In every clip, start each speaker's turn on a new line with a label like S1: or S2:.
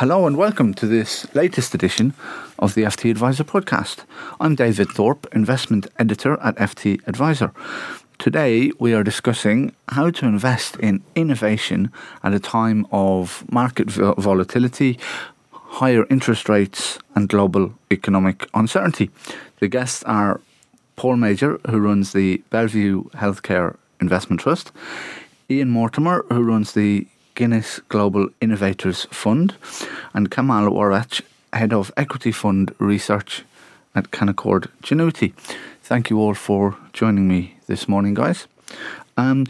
S1: Hello and welcome to this latest edition of the FTAdviser podcast. I'm David Thorpe, investment editor at FTAdviser. Today we are discussing how to invest in innovation at a time of market volatility, higher interest rates, and global economic uncertainty. The guests are Paul Major, who runs the Bellevue Healthcare Investment Trust, Ian Mortimer, who runs the Guinness Global Innovators Fund, and Kamal Warriach, Head of Equity Fund Research at Canaccord Genuity. Thank you all for joining me this morning, guys. Um,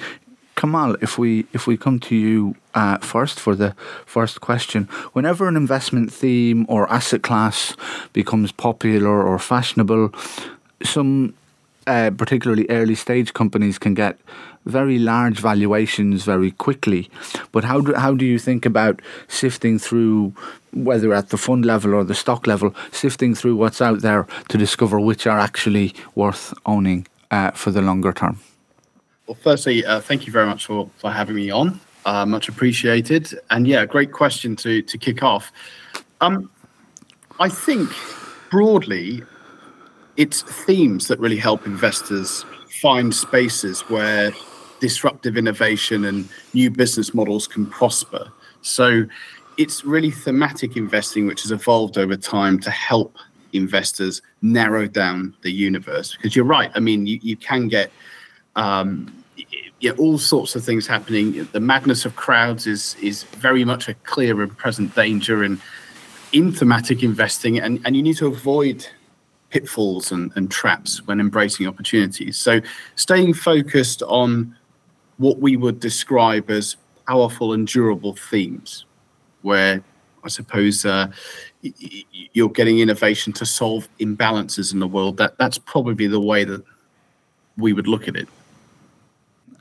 S1: Kamal, if we if we come to you uh, first for the first question, whenever an investment theme or asset class becomes popular or fashionable, some uh, particularly early stage companies can get very large valuations very quickly. But how do how do you think about sifting through whether at the fund level or the stock level, sifting through what's out there to discover which are actually worth owning uh, for the longer term?
S2: Well, firstly, uh, thank you very much for for having me on. Uh, much appreciated. And yeah, great question to to kick off. Um, I think broadly, it's themes that really help investors find spaces where disruptive innovation and new business models can prosper. So it's really thematic investing, which has evolved over time to help investors narrow down the universe. Because you're right, I mean, you, you can get um, yeah, all sorts of things happening. The madness of crowds is is very much a clear and present danger in in thematic investing, and, and you need to avoid pitfalls and, and traps when embracing opportunities. So staying focused on what we would describe as powerful and durable themes, where I suppose uh, you're getting innovation to solve imbalances in the world. That that's probably the way that we would look at it.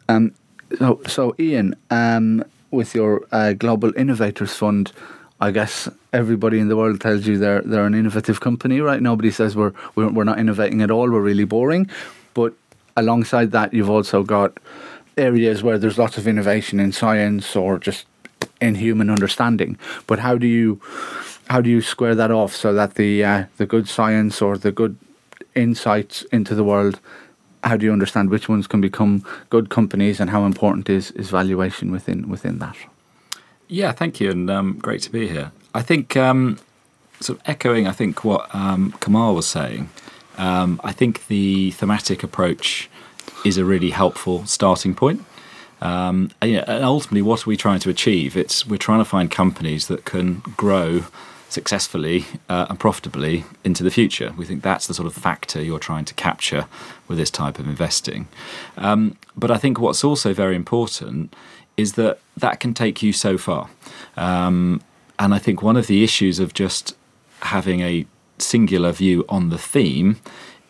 S1: Um, so, so Ian, um, with your uh, Global Innovators Fund, I guess everybody in the world tells you they're they're an innovative company, right? Nobody says we're we're, we're not innovating at all. We're really boring. But alongside that, you've also got areas where there's lots of innovation in science or just in human understanding. But how do you how do you square that off so that the uh, the good science or the good insights into the world how do you understand which ones can become good companies and how important is, is valuation within within that?
S3: Yeah, thank you, and um, great to be here. I think, um, sort of echoing, I think what um, Kamal was saying. Um, I think the thematic approach is a really helpful starting point. Um, and, yeah, and ultimately, what are we trying to achieve? It's we're trying to find companies that can grow successfully uh, and profitably into the future. We think that's the sort of factor you're trying to capture with this type of investing. Um, but I think what's also very important is that that can take you so far. Um, and I think one of the issues of just having a singular view on the theme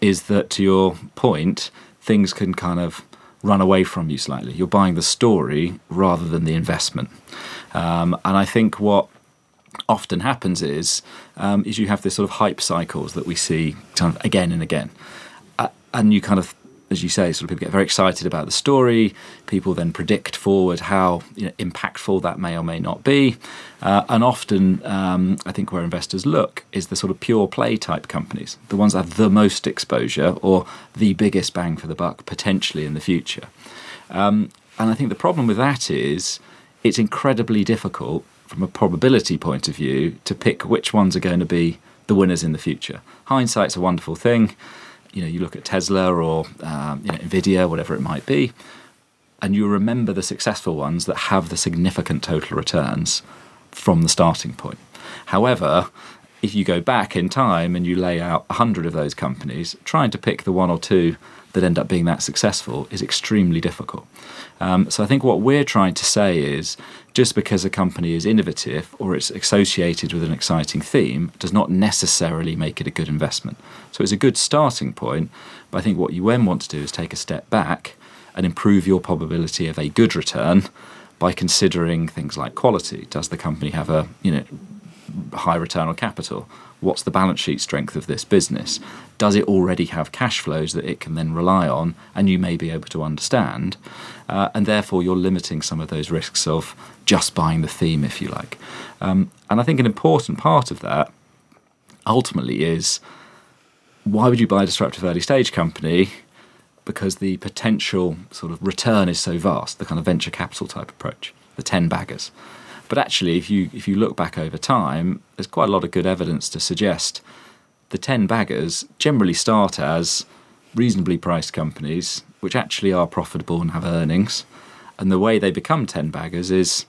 S3: is that, to your point, things can kind of run away from you slightly. You're buying the story rather than the investment. Um, and I think what often happens is um, is you have this sort of hype cycles that we see kind of again and again, uh, and you kind of as you say, sort of people get very excited about the story. People then predict forward how you know, impactful that may or may not be. Uh, and often, um, I think where investors look is the sort of pure play type companies, the ones that have the most exposure or the biggest bang for the buck potentially in the future. Um, and I think the problem with that is it's incredibly difficult from a probability point of view to pick which ones are going to be the winners in the future. Hindsight's a wonderful thing you know you look at Tesla or um, you know, Nvidia, whatever it might be, and you remember the successful ones that have the significant total returns from the starting point. However, if you go back in time and you lay out a hundred of those companies, trying to pick the one or two that end up being that successful is extremely difficult. Um, so I think what we're trying to say is just because a company is innovative or it's associated with an exciting theme does not necessarily make it a good investment. So it's a good starting point, but I think what you then want to do is take a step back and improve your probability of a good return by considering things like quality. Does the company have a you know high return on capital? What's the balance sheet strength of this business? Does it already have cash flows that it can then rely on and you may be able to understand? Uh, and therefore, you're limiting some of those risks of just buying the theme, if you like. Um, and I think an important part of that ultimately is why would you buy a disruptive early stage company? Because the potential sort of return is so vast, the kind of venture capital type approach, the 10 baggers. But actually, if you if you look back over time, there's quite a lot of good evidence to suggest the ten baggers generally start as reasonably priced companies, which actually are profitable and have earnings. And the way they become ten baggers is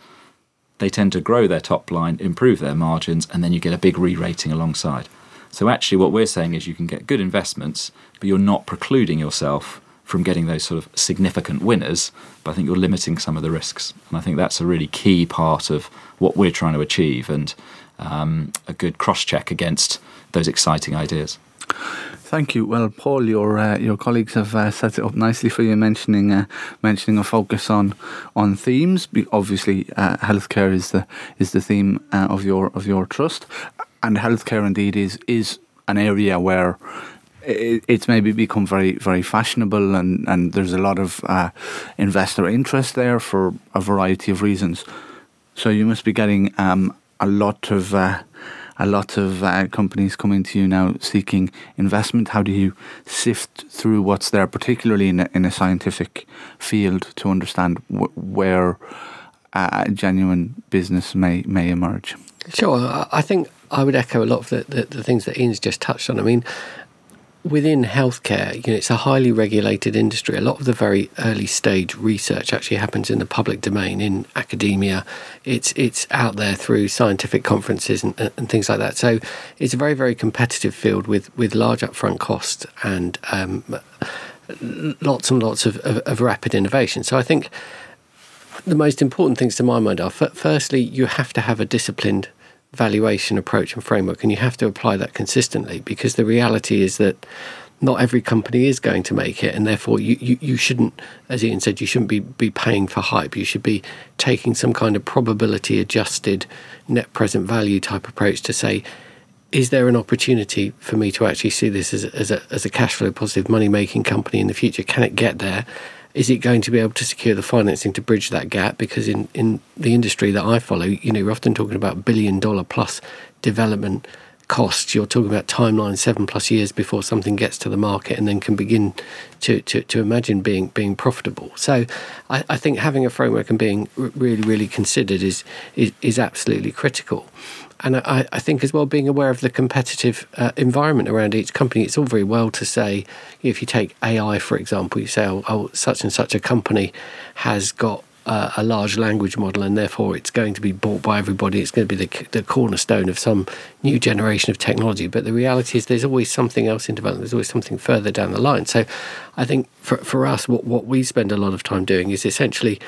S3: they tend to grow their top line, improve their margins, and then you get a big re-rating alongside. So actually, what we're saying is you can get good investments, but you're not precluding yourself from getting those sort of significant winners, but I think you're limiting some of the risks. And I think that's a really key part of what we're trying to achieve and um, a good cross check against those exciting ideas.
S1: Thank you. Well, Paul, your uh, your colleagues have uh, set it up nicely for you, mentioning uh, mentioning a focus on on themes. Obviously, uh, healthcare is the is the theme uh, of your of your trust, and healthcare indeed is is an area where it's maybe become very very fashionable and, and there's a lot of uh, investor interest there for a variety of reasons. So you must be getting um, a lot of uh, a lot of uh, companies coming to you now seeking investment. How do you sift through what's there, particularly in a, in a scientific field, to understand w- where uh, genuine business may may emerge?
S4: Sure, I think I would echo a lot of the, the, the things that Ian's just touched on. I mean, within healthcare, you know, it's a highly regulated industry. A lot of the very early stage research actually happens in the public domain, in academia. It's it's out there through scientific conferences and, and things like that. So it's a very very competitive field with with large upfront costs and um, lots and lots of, of, of rapid innovation. So I think the most important things to my mind are firstly you have to have a disciplined valuation approach and framework, and you have to apply that consistently because the reality is that not every company is going to make it, and therefore you, you, you shouldn't, as Ian said, you shouldn't be, be paying for hype. You should be taking some kind of probability adjusted net present value type approach to say, is there an opportunity for me to actually see this as as a, as a cash flow positive money making company in the future? Can it get there? Is it going to be able to secure the financing to bridge that gap? Because in, in the industry that I follow, you know, you're often talking about billion dollar plus development costs. You're talking about timelines seven plus years before something gets to the market and then can begin to, to, to imagine being being profitable. So I, I think having a framework and being really, really considered is, is, is absolutely critical and I, I, think as well being aware of the competitive uh, environment around each company. It's all very well to say if you take AI for example, you say oh, oh such and such a company has got uh, a large language model and therefore it's going to be bought by everybody. It's going to be the, the cornerstone of some new generation of technology. But the reality is there's always something else in development. There's always something further down the line. So I think for for us, what what we spend a lot of time doing is essentially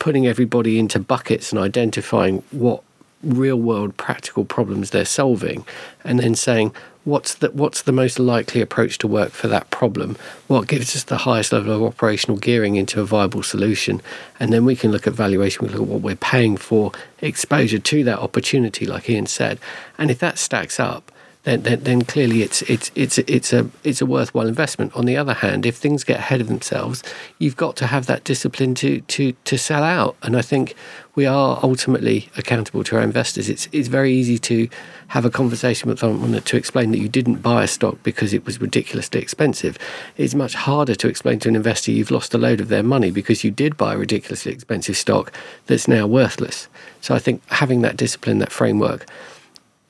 S4: putting everybody into buckets and identifying what real world practical problems they're solving and then saying what's the what's the most likely approach to work for that problem? What gives us the highest level of operational gearing into a viable solution and then we can look at valuation we look at what we're paying for exposure to that opportunity like Ian said. And if that stacks up then, then, then clearly it's it's it's it's a it's a worthwhile investment. On the other hand, if things get ahead of themselves, you've got to have that discipline to to to sell out. And I think we are ultimately accountable to our investors. It's it's very easy to have a conversation with someone to explain that you didn't buy a stock because it was ridiculously expensive. It's much harder to explain to an investor you've lost a load of their money because you did buy a ridiculously expensive stock that's now worthless. So I think having that discipline, that framework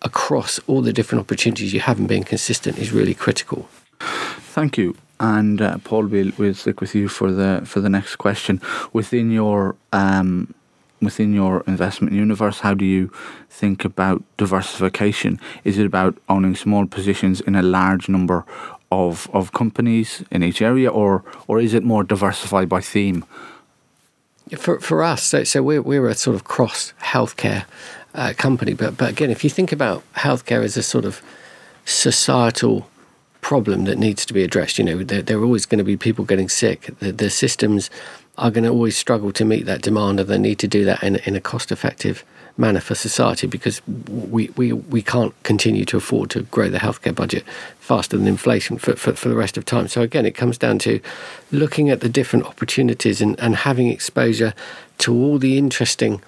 S4: across all the different opportunities you have and being consistent is really critical.
S1: Thank you. And uh, Paul, we'll, we'll stick with you for the for the next question. Within your um, within your investment universe, how do you think about diversification? Is it about owning small positions in a large number of of companies in each area, or or is it more diversified by theme?
S4: For for us, so, so we're we're a sort of cross healthcare uh, company. But but again, if you think about healthcare as a sort of societal problem that needs to be addressed, you know, there, there are always going to be people getting sick. The, the systems are going to always struggle to meet that demand, and they need to do that in, in a cost-effective manner for society because we, we, we can't continue to afford to grow the healthcare budget faster than inflation for, for, for the rest of time. So, again, it comes down to looking at the different opportunities and, and having exposure to all the interesting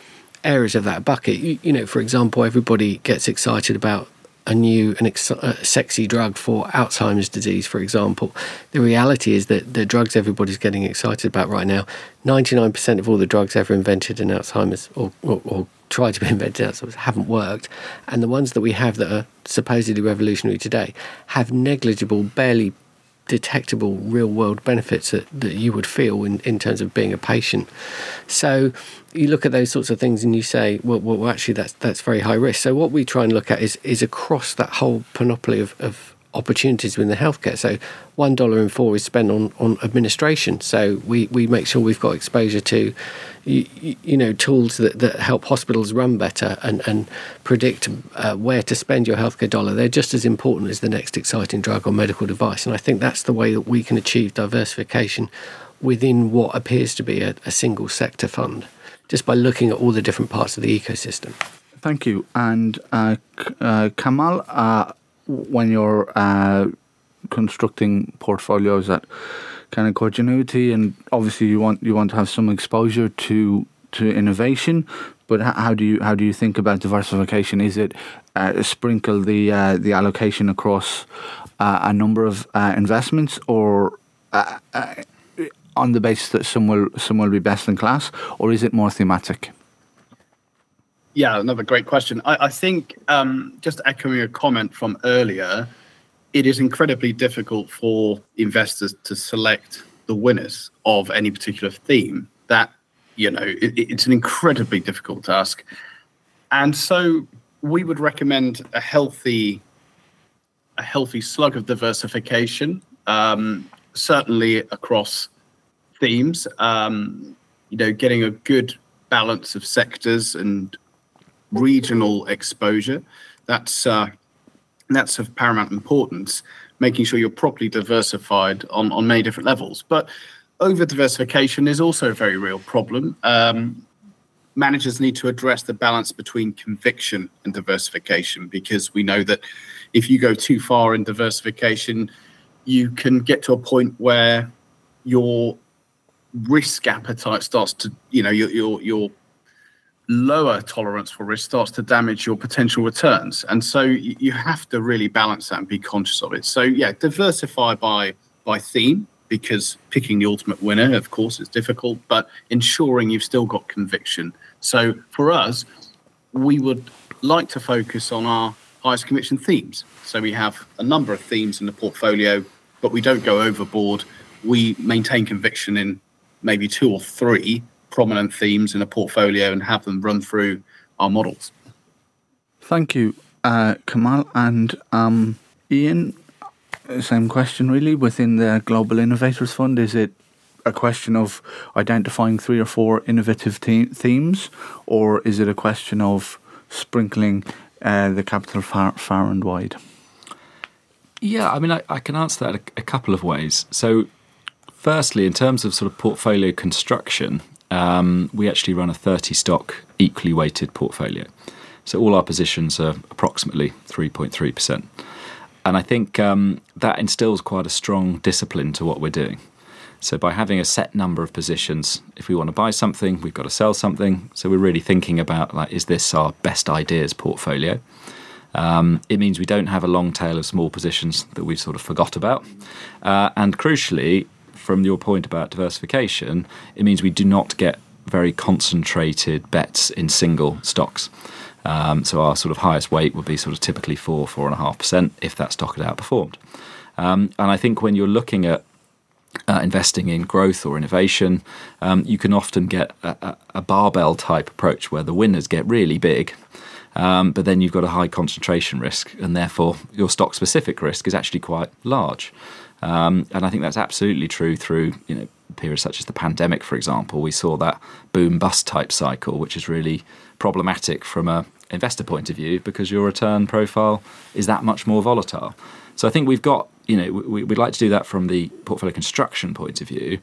S4: areas of that bucket. You, you know, for example, everybody gets excited about a new and ex- uh, sexy drug for Alzheimer's disease, for example. The reality is that the drugs everybody's getting excited about right now, 99% of all the drugs ever invented in Alzheimer's or, or, or tried to be invented in Alzheimer's haven't worked. And the ones that we have that are supposedly revolutionary today have negligible, barely detectable real world benefits that, that you would feel in, in terms of being a patient. So you look at those sorts of things and you say, well, well, actually, that's that's very high risk. So what we try and look at is is across that whole panoply of, of opportunities within the healthcare. So one dollar in four is spent on, on administration. So we, we make sure we've got exposure to you, you know tools that, that help hospitals run better and, and predict uh, where to spend your healthcare dollar. They're just as important as the next exciting drug or medical device. And I think that's the way that we can achieve diversification within what appears to be a, a single sector fund just by looking at all the different parts of the ecosystem.
S1: Thank you. And uh, uh, Kamal, uh, when you're uh, constructing portfolios that kind of continuity and obviously you want you want to have some exposure to to innovation, but how do you how do you think about diversification? Is it uh, sprinkle the uh, the allocation across a number of investments, or on the basis that some will some will be best in class, or is it more thematic?
S2: Yeah, another great question. I, I think um, just echoing a comment from earlier, it is incredibly difficult for investors to select the winners of any particular theme. That you know, it, it's an incredibly difficult task, and so we would recommend a healthy, a healthy slug of diversification. Um, certainly across themes. Um, you know, getting a good balance of sectors and regional exposure. That's uh, that's of paramount importance. Making sure you're properly diversified on on many different levels, but over diversification is also a very real problem. Um, managers need to address the balance between conviction and diversification because we know that if you go too far in diversification, you can get to a point where you're risk appetite starts to, you know, your your your lower tolerance for risk starts to damage your potential returns, and so you have to really balance that and be conscious of it. So yeah, diversify by by theme because picking the ultimate winner, of course, is difficult, but ensuring you've still got conviction. So for us, we would like to focus on our highest conviction themes. So we have a number of themes in the portfolio, but we don't go overboard. We maintain conviction in maybe two or three prominent themes in a portfolio and have them run through our models.
S1: Thank you, uh, Kamal and um, Ian. Same question, really. Within the Global Innovators Fund, is it a question of identifying three or four innovative te- themes, or is it a question of sprinkling uh, the capital far, far and wide?
S3: Yeah, I mean, I, I can answer that a, a couple of ways. So, Firstly, in terms of sort of portfolio construction, um, we actually run a 30 stock equally weighted portfolio. So all our positions are approximately 3.3%. And I think um, that instills quite a strong discipline to what we're doing. So by having a set number of positions, if we want to buy something, we've got to sell something. So we're really thinking about like, is this our best ideas portfolio? Um, it means we don't have a long tail of small positions that we've sort of forgot about. Uh, and crucially, from your point about diversification, it means we do not get very concentrated bets in single stocks. Um, so our sort of highest weight would be sort of typically four, four and a half percent if that stock had outperformed. Um, and I think when you're looking at uh, investing in growth or innovation, um, you can often get a, a, barbell type approach where the winners get really big, um, but then you've got a high concentration risk, and therefore your stock specific risk is actually quite large. Um, and I think that's absolutely true through you know periods such as the pandemic, for example. We saw that boom bust type cycle, which is really problematic from a investor point of view because your return profile is that much more volatile. So I think we've got you know we, would like to do that from the portfolio construction point of view,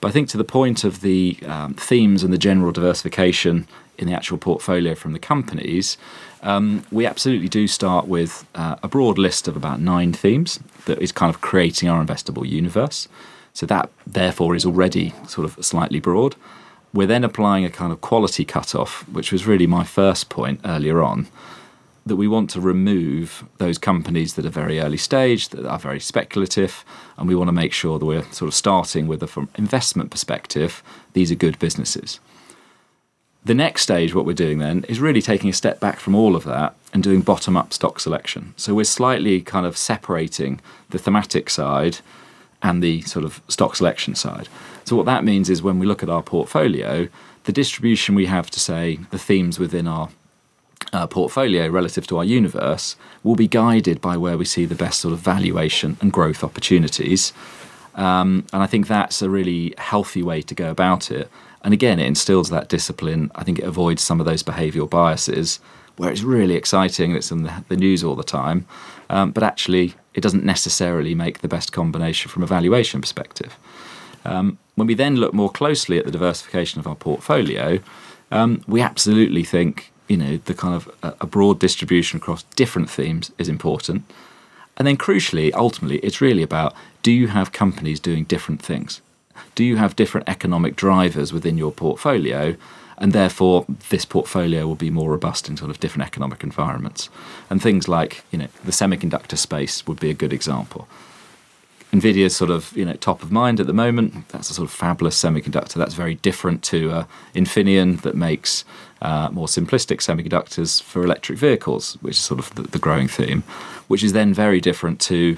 S3: but I think to the point of the um, themes and the general diversification in the actual portfolio from the companies, um, we absolutely do start with uh, a broad list of about nine themes that is kind of creating our investable universe. So that therefore is already sort of slightly broad. We're then applying a kind of quality cutoff, which was really my first point earlier on, that we want to remove those companies that are very early stage, that are very speculative, and we want to make sure that we're sort of starting with a from investment perspective, these are good businesses. The next stage, what we're doing then, is really taking a step back from all of that and doing bottom up stock selection. So we're slightly kind of separating the thematic side and the sort of stock selection side. So what that means is when we look at our portfolio, the distribution we have to say the themes within our uh, portfolio relative to our universe will be guided by where we see the best sort of valuation and growth opportunities. Um, and I think that's a really healthy way to go about it. And again, it instills that discipline. I think it avoids some of those behavioural biases where it's really exciting and it's in the, the news all the time. Um, but actually, it doesn't necessarily make the best combination from a valuation perspective. Um, when we then look more closely at the diversification of our portfolio, um, we absolutely think you know the kind of a, a broad distribution across different themes is important. And then crucially, ultimately, it's really about do you have companies doing different things? Do you have different economic drivers within your portfolio? And therefore, this portfolio will be more robust in sort of different economic environments. And things like, you know, the semiconductor space would be a good example. Nvidia is sort of you know top of mind at the moment. That's a sort of fabulous semiconductor. That's very different to uh, Infineon that makes uh, more simplistic semiconductors for electric vehicles, which is sort of the, the growing theme. Which is then very different to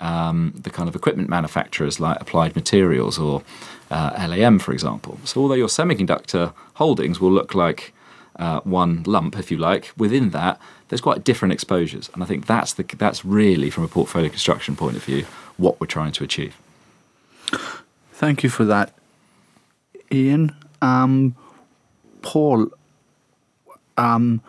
S3: um, the kind of equipment manufacturers like Applied Materials or uh, LAM, for example. So, although your semiconductor holdings will look like uh, one lump, if you like, within that, there's quite different exposures, and I think that's the that's really from a portfolio construction point of view what we're trying to achieve.
S1: Thank you for that, Ian. Um, Paul, um,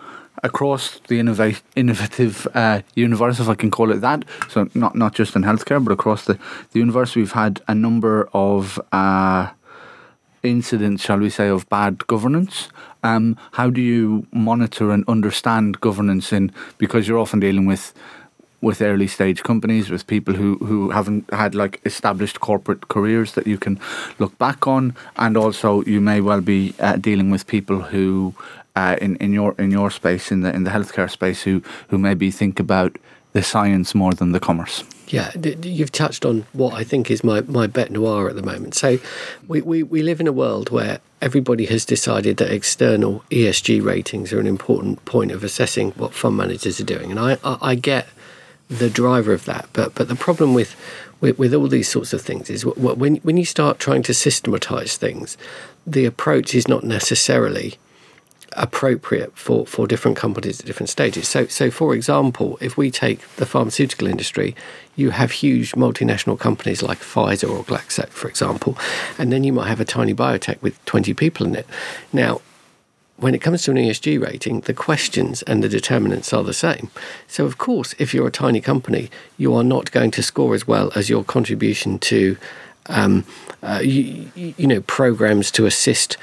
S1: across the innova- innovative uh, universe, if I can call it that. So not not just in healthcare, but across the, the universe, we've had a number of uh, incidents, shall we say, of bad governance. Um, how do you monitor and understand governance in because you're often dealing with with early stage companies, with people who, who haven't had like established corporate careers that you can look back on, and also you may well be uh, dealing with people who uh, in in your in your space in the in the healthcare space who who maybe think about the science more than the commerce.
S4: Yeah, you've touched on what I think is my, my bet noir at the moment. So, we, we, we live in a world where everybody has decided that external ESG ratings are an important point of assessing what fund managers are doing. And I, I, I get the driver of that. But, but the problem with, with, with all these sorts of things is when, when you start trying to systematize things, the approach is not necessarily appropriate for, for different companies at different stages. So, so for example, if we take the pharmaceutical industry, you have huge multinational companies like Pfizer or Glaxo, for example, and then you might have a tiny biotech with 20 people in it. Now, when it comes to an ESG rating, the questions and the determinants are the same. So, of course, if you're a tiny company, you are not going to score as well as your contribution to, um, uh, you, you know, programs to assist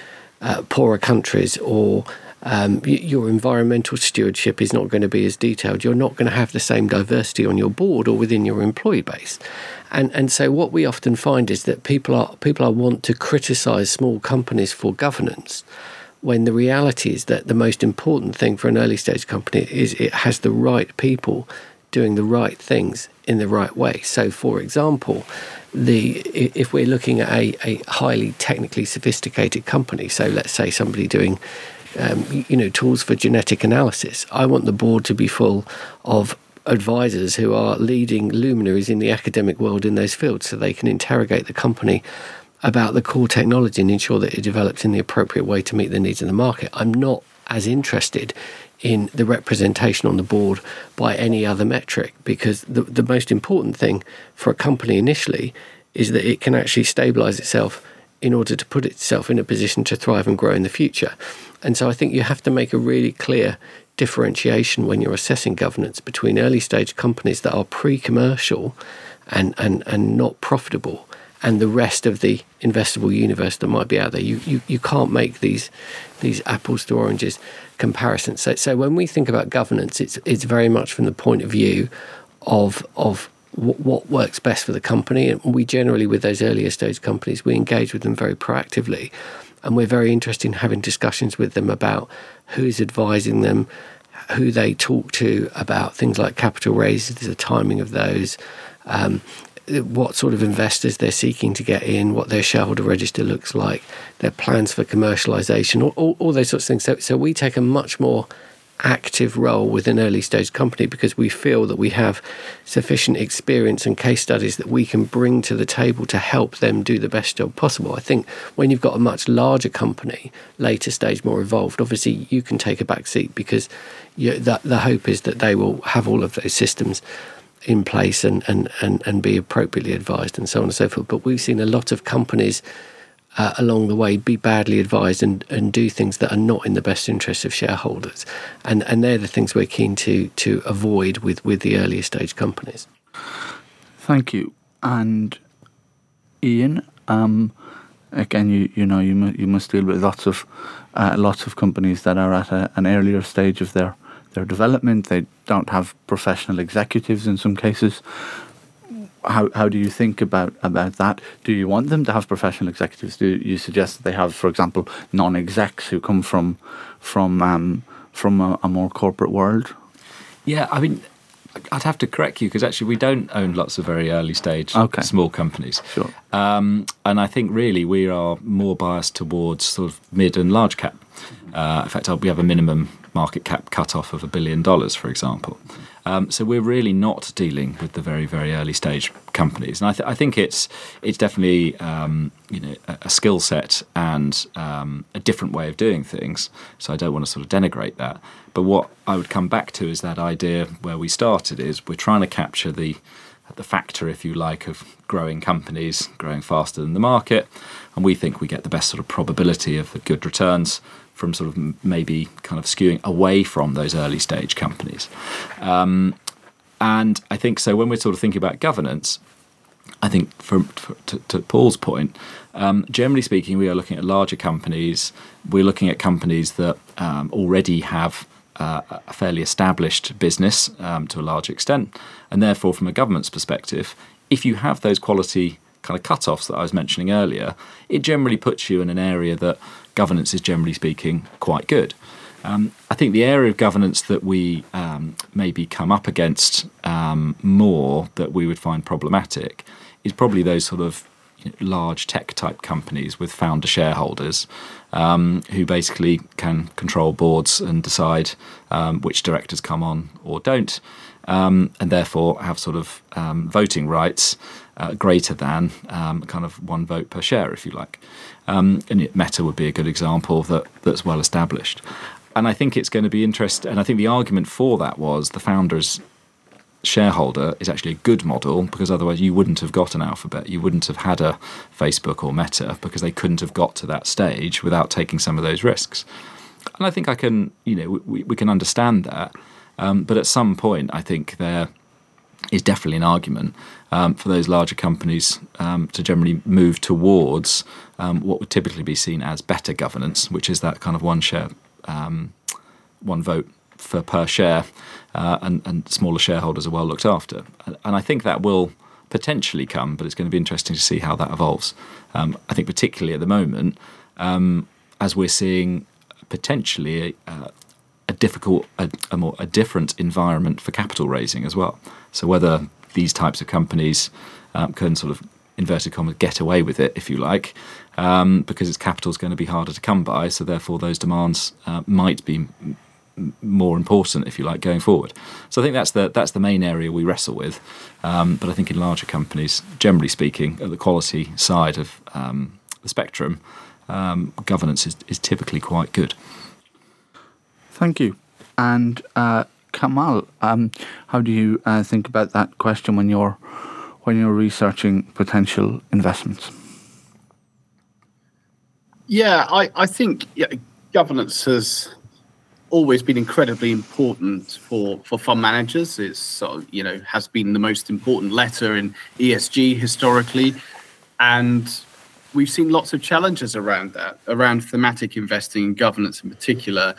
S4: uh, poorer countries or um, your environmental stewardship is not going to be as detailed. You're not going to have the same diversity on your board or within your employee base. And and so what we often find is that people are people are want to criticise small companies for governance, when the reality is that the most important thing for an early stage company is it has the right people doing the right things in the right way. So, for example, the if we're looking at a, a highly technically sophisticated company, so let's say somebody doing um, you know tools for genetic analysis, I want the board to be full of advisors who are leading luminaries in the academic world in those fields, so they can interrogate the company about the core technology and ensure that it develops in the appropriate way to meet the needs of the market. I'm not as interested in the representation on the board by any other metric because the, the most important thing for a company initially is that it can actually stabilize itself in order to put itself in a position to thrive and grow in the future. And so I think you have to make a really clear differentiation when you're assessing governance between early stage companies that are pre commercial and, and, and not profitable and the rest of the investable universe that might be out there. You you, you can't make these these apples to oranges comparisons. So so when we think about governance, it's it's very much from the point of view of of what works best for the company. And we generally, with those earlier stage companies, we engage with them very proactively. And we're very interested in having discussions with them about who's advising them, who they talk to about things like capital raises, the timing of those, um, what sort of investors they're seeking to get in, what their shareholder register looks like, their plans for commercialization, all, all, all those sorts of things. So, so we take a much more active role with an early stage company because we feel that we have sufficient experience and case studies that we can bring to the table to help them do the best job possible. I think when you've got a much larger company, later stage, more evolved, obviously you can take a back seat because you, the, the hope is that they will have all of those systems in place and, and, and, and be appropriately advised and so on and so forth. But we've seen a lot of companies uh, along the way be badly advised and, and do things that are not in the best interest of shareholders. And, and they're the things we're keen to, to avoid with, with the earlier stage companies.
S1: Thank you. And Ian, um, again, you, you know, you, you must deal with lots of, uh, lots of companies that are at a, an earlier stage of their, their development. They don't have professional executives in some cases how how do you think about about that? Do you want them to have professional executives? Do you suggest that they have, for example, non-execs who come from from um, from a, a more corporate world?
S3: Yeah, I mean, I'd have to correct you because actually we don't own lots of very early stage
S1: okay.
S3: small companies.
S1: Sure.
S3: Um, and I think really we are more biased towards sort of mid and large cap. Uh, in fact, we have a minimum market cap cutoff of a billion dollars, for example. Um, so we're really not dealing with the very very early stage companies, and I, th- I think it's it's definitely um, you know a, a skill set and um, a different way of doing things. So I don't want to sort of denigrate that. But what I would come back to is that idea where we started is we're trying to capture the the factor, if you like, of growing companies growing faster than the market, and we think we get the best sort of probability of the good returns from sort of maybe kind of skewing away from those early stage companies. Um, and I think so when we're sort of thinking about governance, I think from to, to, Paul's point, um, generally speaking, we are looking at larger companies. We're looking at companies that um, already have uh, a fairly established business um, to a large extent, and therefore, from a government's perspective, if you have those quality kind of cut-offs that I was mentioning earlier, it generally puts you in an area that governance is generally speaking quite good. Um, I think the area of governance that we um, maybe come up against um, more that we would find problematic is probably those sort of you know, large tech type companies with founder shareholders um, who basically can control boards and decide um, which directors come on or don't, um, and therefore have sort of voting rights uh, greater than kind of one vote per share, if you like. Um, and Meta would be a good example that that's well established. And I think it's going to be interesting. And I think the argument for that was the founders shareholder is actually a good model because otherwise you wouldn't have got an alphabet you wouldn't have had a facebook or meta because they couldn't have got to that stage without taking some of those risks and i think i can you know we, we can understand that um, but at some point i think there is definitely an argument um, for those larger companies um, to generally move towards um, what would typically be seen as better governance, which is that kind of one share, um, one vote for per share, uh, and, and, smaller shareholders are well looked after. And I think that will potentially come, but it's going to be interesting to see how that evolves. Um, I think particularly at the moment, um, as we're seeing potentially a, a difficult, a, a, more a different environment for capital raising as well. So whether these types of companies um, can sort of inverted commas get away with it, if you like, um, because its capital is going to be harder to come by. So therefore, those demands uh, might be more important, if you like, going forward. So I think that's the that's the main area we wrestle with. Um, but I think in larger companies, generally speaking, at the quality side of um, the spectrum, um, governance is, is typically quite good.
S1: Thank you. And uh, Kamal, um, how do you uh, think about that question when you're when you're researching potential investments?
S2: Yeah, I, I think yeah, governance has always been incredibly important for, for fund managers. It's you know has been the most important letter in ESG historically. and we've seen lots of challenges around that, around thematic investing and governance in particular,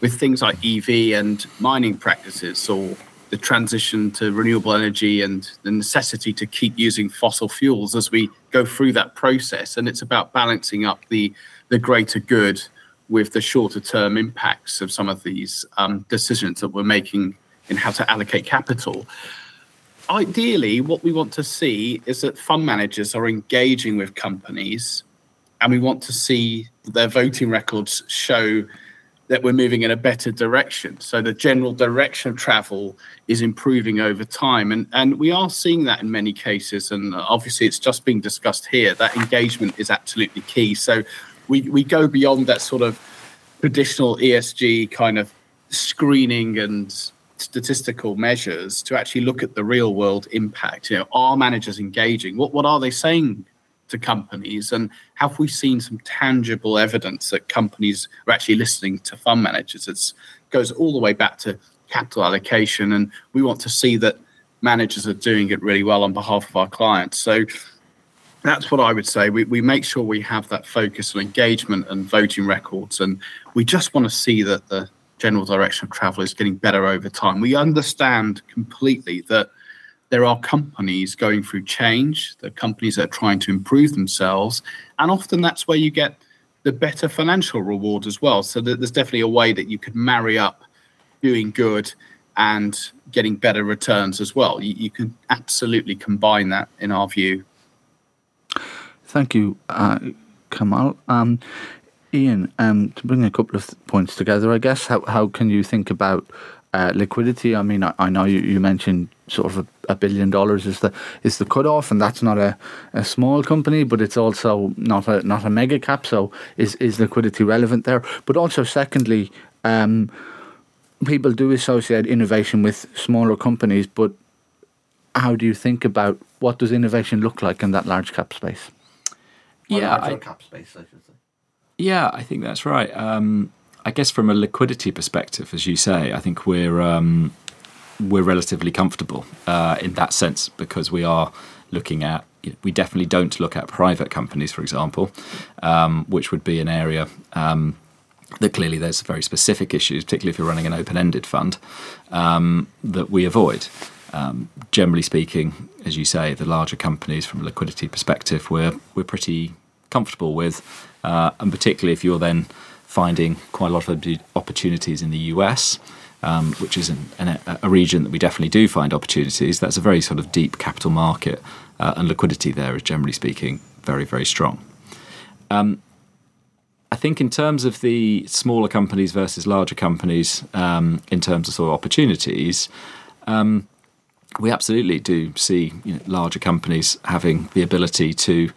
S2: with things like EV and mining practices or the transition to renewable energy and the necessity to keep using fossil fuels as we go through that process. And it's about balancing up the, the greater good with the shorter term impacts of some of these um, decisions that we're making in how to allocate capital ideally, what we want to see is that fund managers are engaging with companies, and we want to see their voting records show that we're moving in a better direction. So the general direction of travel is improving over time, and and we are seeing that in many cases. And obviously, it's just being discussed here. That engagement is absolutely key. So we we go beyond that sort of traditional ESG kind of screening and statistical measures to actually look at the real world impact. You know, are managers engaging? What what are they saying to companies? And have we seen some tangible evidence that companies are actually listening to fund managers? It goes all the way back to capital allocation, and we want to see that managers are doing it really well on behalf of our clients. So that's what I would say. We, we make sure we have that focus on engagement and voting records, and we just want to see that the general direction of travel is getting better over time. We understand completely that there are companies going through change, the companies that are trying to improve themselves, and often that's where you get the better financial reward as well. So there's definitely a way that you could marry up doing good and getting better returns as well. You, you can absolutely combine that in our view.
S1: Thank you, uh, Kamal. Um, Ian, um, to bring a couple of points together, I guess, how, how can you think about uh, liquidity? I mean, I, I know you, you, mentioned sort of a, a, billion dollars is the is the cutoff, and that's not a, a small company, but it's also not a not a mega cap. So is is liquidity relevant there? But also, secondly, um, people do associate innovation with smaller companies, but how do you think about what does innovation look like in that large cap space?
S3: yeah, I, cap space, I should say. Yeah, I think that's right. Um, I guess from a liquidity perspective, as you say, I think we're um, we're relatively comfortable uh, in that sense because we are looking at. We definitely don't look at private companies, for example, um, which would be an area um, that clearly there's very specific issues, particularly if you're running an open-ended fund, um, that we avoid. Um, generally speaking, as you say, the larger companies from a liquidity perspective, we're we're pretty comfortable with, uh, and particularly if you're then finding quite a lot of opportunities in the US. Um, which is an, an, a region that we definitely do find opportunities. That's a very sort of deep capital market, uh, and liquidity there is generally speaking very, very strong. Um, I think in terms of the smaller companies versus larger companies, um, in terms of sort of opportunities, um, we absolutely do see you know, larger companies having the ability to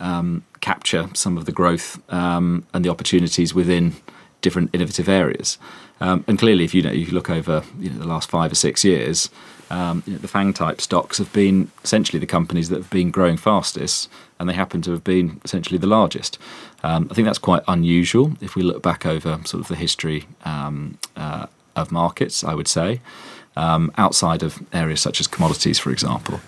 S3: um, capture some of the growth um, and the opportunities within different innovative areas. Um, and clearly, if you know, if you look over you know, the last five or six years, um, you know, the FANG type stocks have been essentially the companies that have been growing fastest, and they happen to have been essentially the largest. Um, I think that's quite unusual if we look back over sort of the history um, uh, of markets. I would say outside of areas such as commodities, for example,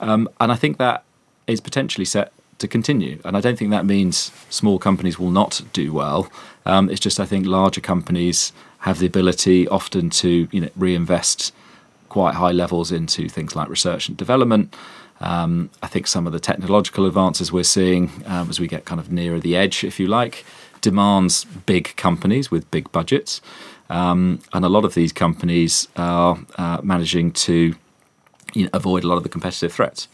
S3: and I think that is potentially set to continue. And I don't think that means small companies will not do well. Um, it's just I think larger companies have the ability often to you know reinvest quite high levels into things like research and development. Um, I think some of the technological advances we're seeing um, as we get kind of nearer the edge, if you like, demands big companies with big budgets. Um, and a lot of these companies are uh, managing to you know, avoid a lot of the competitive threats.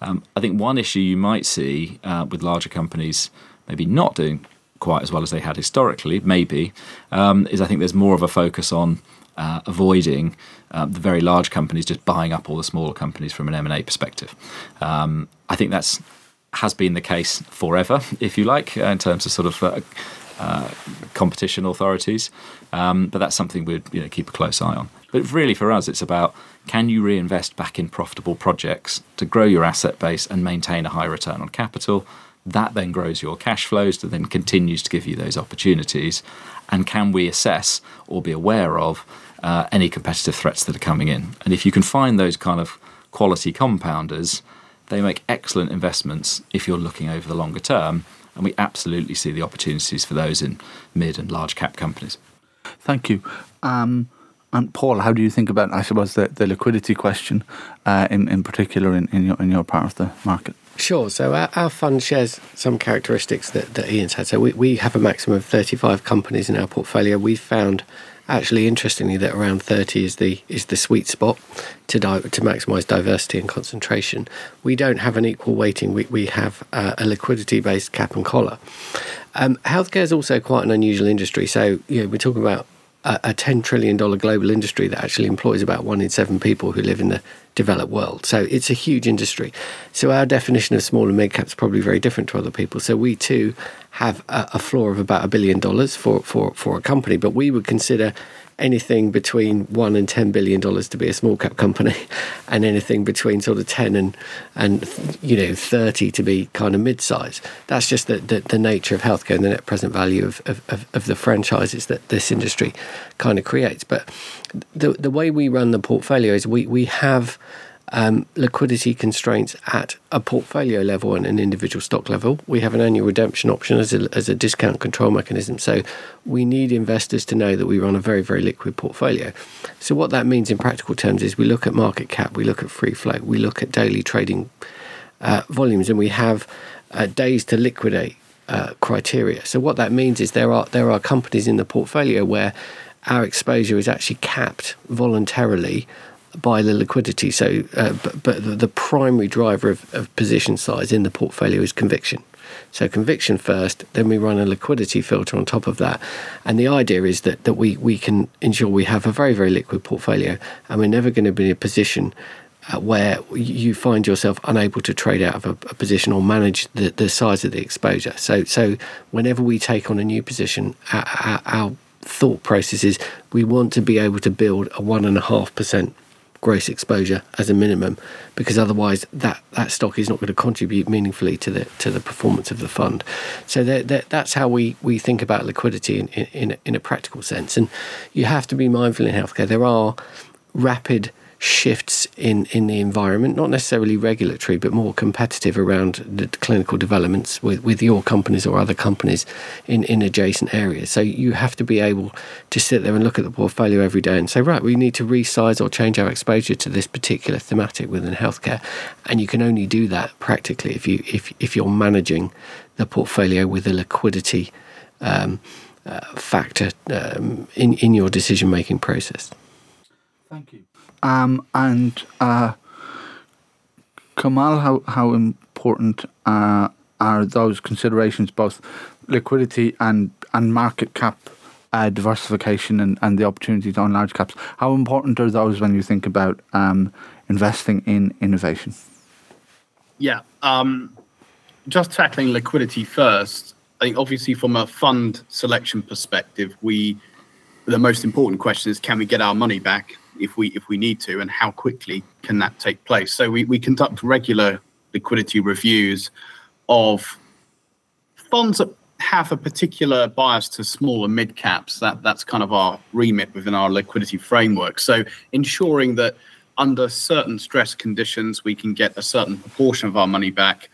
S3: Um, I think one issue you might see uh, with larger companies maybe not doing quite as well as they had historically, maybe, um, is I think there's more of a focus on uh, avoiding um, the very large companies just buying up all the smaller companies from an M&A perspective. Um, I think that's has been the case forever, if you like, uh, in terms of sort of uh, uh, competition authorities. Um, but that's something we'd you know, keep a close eye on. But really, for us, it's about can you reinvest back in profitable projects to grow your asset base and maintain a high return on capital? That then grows your cash flows, that then continues to give you those opportunities. And can we assess or be aware of uh, any competitive threats that are coming in? And if you can find those kind of quality compounders, they make excellent investments if you're looking over the longer term. And we absolutely see the opportunities for those in mid and large cap companies.
S1: Thank you. Um, and Paul, how do you think about, I suppose, the, the liquidity question uh, in, in particular in, in, your, in your part of the market?
S4: Sure. So our, our fund shares some characteristics that, that Ian's had. So we, we have a maximum of 35 companies in our portfolio. We've found actually interestingly that around 30 is the is the sweet spot to di- to maximize diversity and concentration we don't have an equal weighting we, we have uh, a liquidity based cap and collar um, healthcare is also quite an unusual industry so you know we're talking about a, a $10 trillion global industry that actually employs about one in seven people who live in the developed world. So it's a huge industry. So our definition of small and mid cap is probably very different to other people. So we too have a, a floor of about a billion dollars for, for, for a company, but we would consider anything between one and ten billion dollars to be a small cap company, and anything between sort of ten and and you know thirty to be kind of mid size. That's just the, the, the, nature of healthcare and the net present value of, of, of, the franchises that this industry kind of creates. But the the way we run the portfolio is we we have um, liquidity constraints at a portfolio level and an individual stock level. We have an annual redemption option as a, as a discount control mechanism. So we need investors to know that we run a very, very liquid portfolio. So, what that means in practical terms is we look at market cap, we look at free float, we look at daily trading uh, volumes, and we have uh, days to liquidate uh, criteria. So, what that means is there are, there are companies in the portfolio where our exposure is actually capped voluntarily by the liquidity. So, uh, but, but, the primary driver of, of position size in the portfolio is conviction. So conviction first, then we run a liquidity filter on top of that. And the idea is that, that we, we can ensure we have a very, very liquid portfolio and we're never going to be in a position uh, where you find yourself unable to trade out of a, a position or manage the, the size of the exposure. So, so whenever we take on a new position, our, our, our thought process is we want to be able to build a 1.5% gross exposure as a minimum, because otherwise that, that stock is not going to contribute meaningfully to the to the performance of the fund. So that, that, that's how we, we think about liquidity in, in, in a practical sense. And you have to be mindful in healthcare. There are rapid shifts in, in the environment, not necessarily regulatory, but more competitive around the clinical developments with, with your companies or other companies in, in adjacent areas. So you have to be able to sit there and look at the portfolio every day and say, right, we need to resize or change our exposure to this particular thematic within healthcare. And you can only do that practically if you if if you're managing the portfolio with a liquidity um, uh, factor um, in in your decision making process.
S1: Thank you. Um, and uh, Kamal, how how important uh, are those considerations, both liquidity and and market cap uh, diversification and, and the opportunities on large caps? How important are those when you think about um, investing in innovation?
S2: Yeah, um, just tackling liquidity first. I think obviously from a fund selection perspective, we the most important question is can we get our money back if we if we need to, and how quickly can that take place? So we, we conduct regular liquidity reviews of funds that have a particular bias to small and mid caps. That that's kind of our remit within our liquidity framework. So ensuring that under certain stress conditions we can get a certain proportion of our money back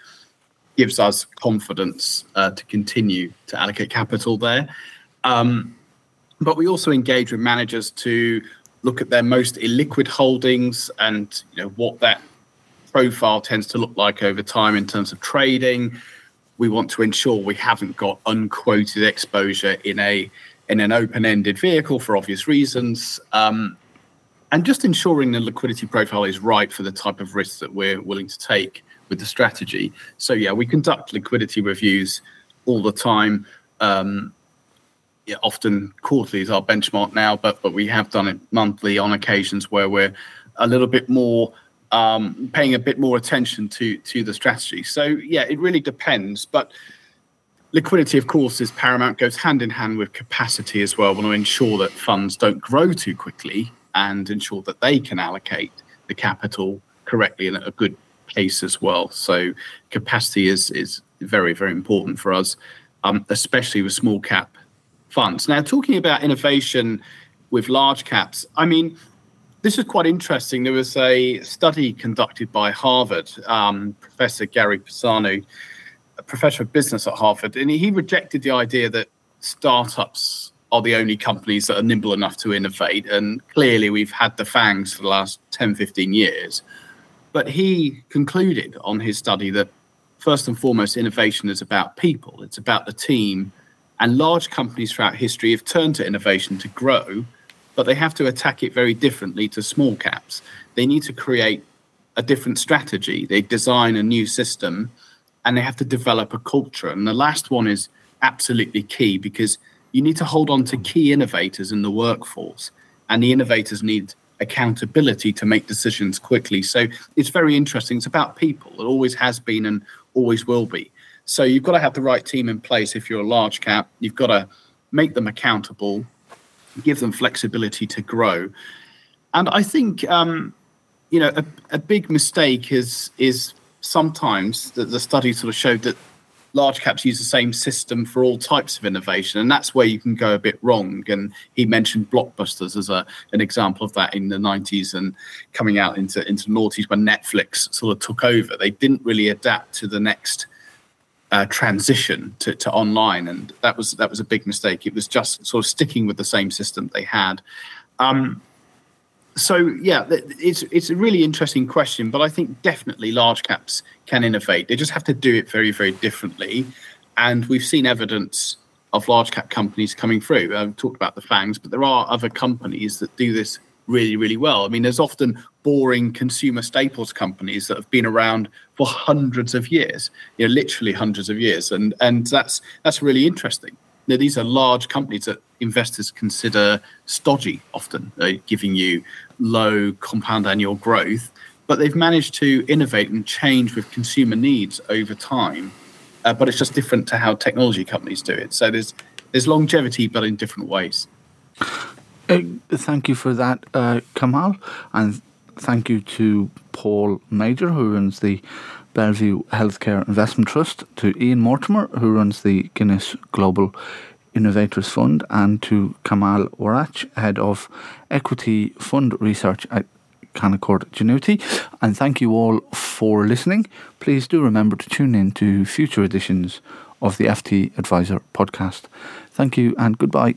S2: gives us confidence uh, to continue to allocate capital there. Um, but we also engage with managers to look at their most illiquid holdings and you know what that profile tends to look like over time in terms of trading. We want to ensure we haven't got unquoted exposure in a in an open-ended vehicle for obvious reasons. Um, and just ensuring the liquidity profile is right for the type of risks that we're willing to take with the strategy. So yeah, we conduct liquidity reviews all the time. Um, yeah, often quarterly is our benchmark now, but but we have done it monthly on occasions where we're a little bit more um, paying a bit more attention to to the strategy. So yeah, it really depends, but liquidity, of course, is paramount. Goes hand in hand with capacity as well. We want to ensure that funds don't grow too quickly and ensure that they can allocate the capital correctly and at a good pace as well. So capacity is is very very important for us, um, especially with small cap funds. Now, talking about innovation with large caps, I mean, this is quite interesting. There was a study conducted by Harvard, um, Professor Gary Pisano, a professor of business at Harvard, and he rejected the idea that startups are the only companies that are nimble enough to innovate. And clearly, we've had the FAANGs for the last 10, 15 years. But he concluded on his study that first and foremost, innovation is about people, it's about the team. And large companies throughout history have turned to innovation to grow but they have to attack it very differently to small caps. They need to create a different strategy. They design a new system and they have to develop a culture. And the last one is absolutely key because you need to hold on to key innovators in the workforce, and the innovators need accountability to make decisions quickly. So it's very interesting. It's about people. It always has been and always will be. So you've got to have the right team in place if you're a large cap. You've got to make them accountable give them flexibility to grow. And I think um, you know a, a big mistake is is sometimes that the study sort of showed that large caps use the same system for all types of innovation, and that's where you can go a bit wrong. And he mentioned blockbusters as a an example of that in the '90s and coming out into into the noughties when Netflix sort of took over. They didn't really adapt to the next uh, transition to, to online, and that was that was a big mistake. It was just sort of sticking with the same system they had. Um, so yeah, it's it's a really interesting question, but I think definitely large caps can innovate. They just have to do it very very differently, and we've seen evidence of large cap companies coming through. I've talked about the FAANGs, but there are other companies that do this really, really well. I mean, there's often boring consumer staples companies that have been around for hundreds of years, you know, literally hundreds of years, and and that's that's really interesting. Now, these are large companies that investors consider stodgy, often uh, giving you low compound annual growth, but they've managed to innovate and change with consumer needs over time. Uh, but it's just different to how technology companies do it. So there's there's longevity, but in different ways.
S1: Uh, thank you for that, uh, Kamal, and thank you to Paul Major, who runs the Bellevue Healthcare Investment Trust, to Ian Mortimer, who runs the Guinness Global Innovators Fund, and to Kamal Warriach, Head of Equity Fund Research at Canaccord Genuity. And thank you all for listening. Please do remember to tune in to future editions of the FTAdviser podcast. Thank you and goodbye.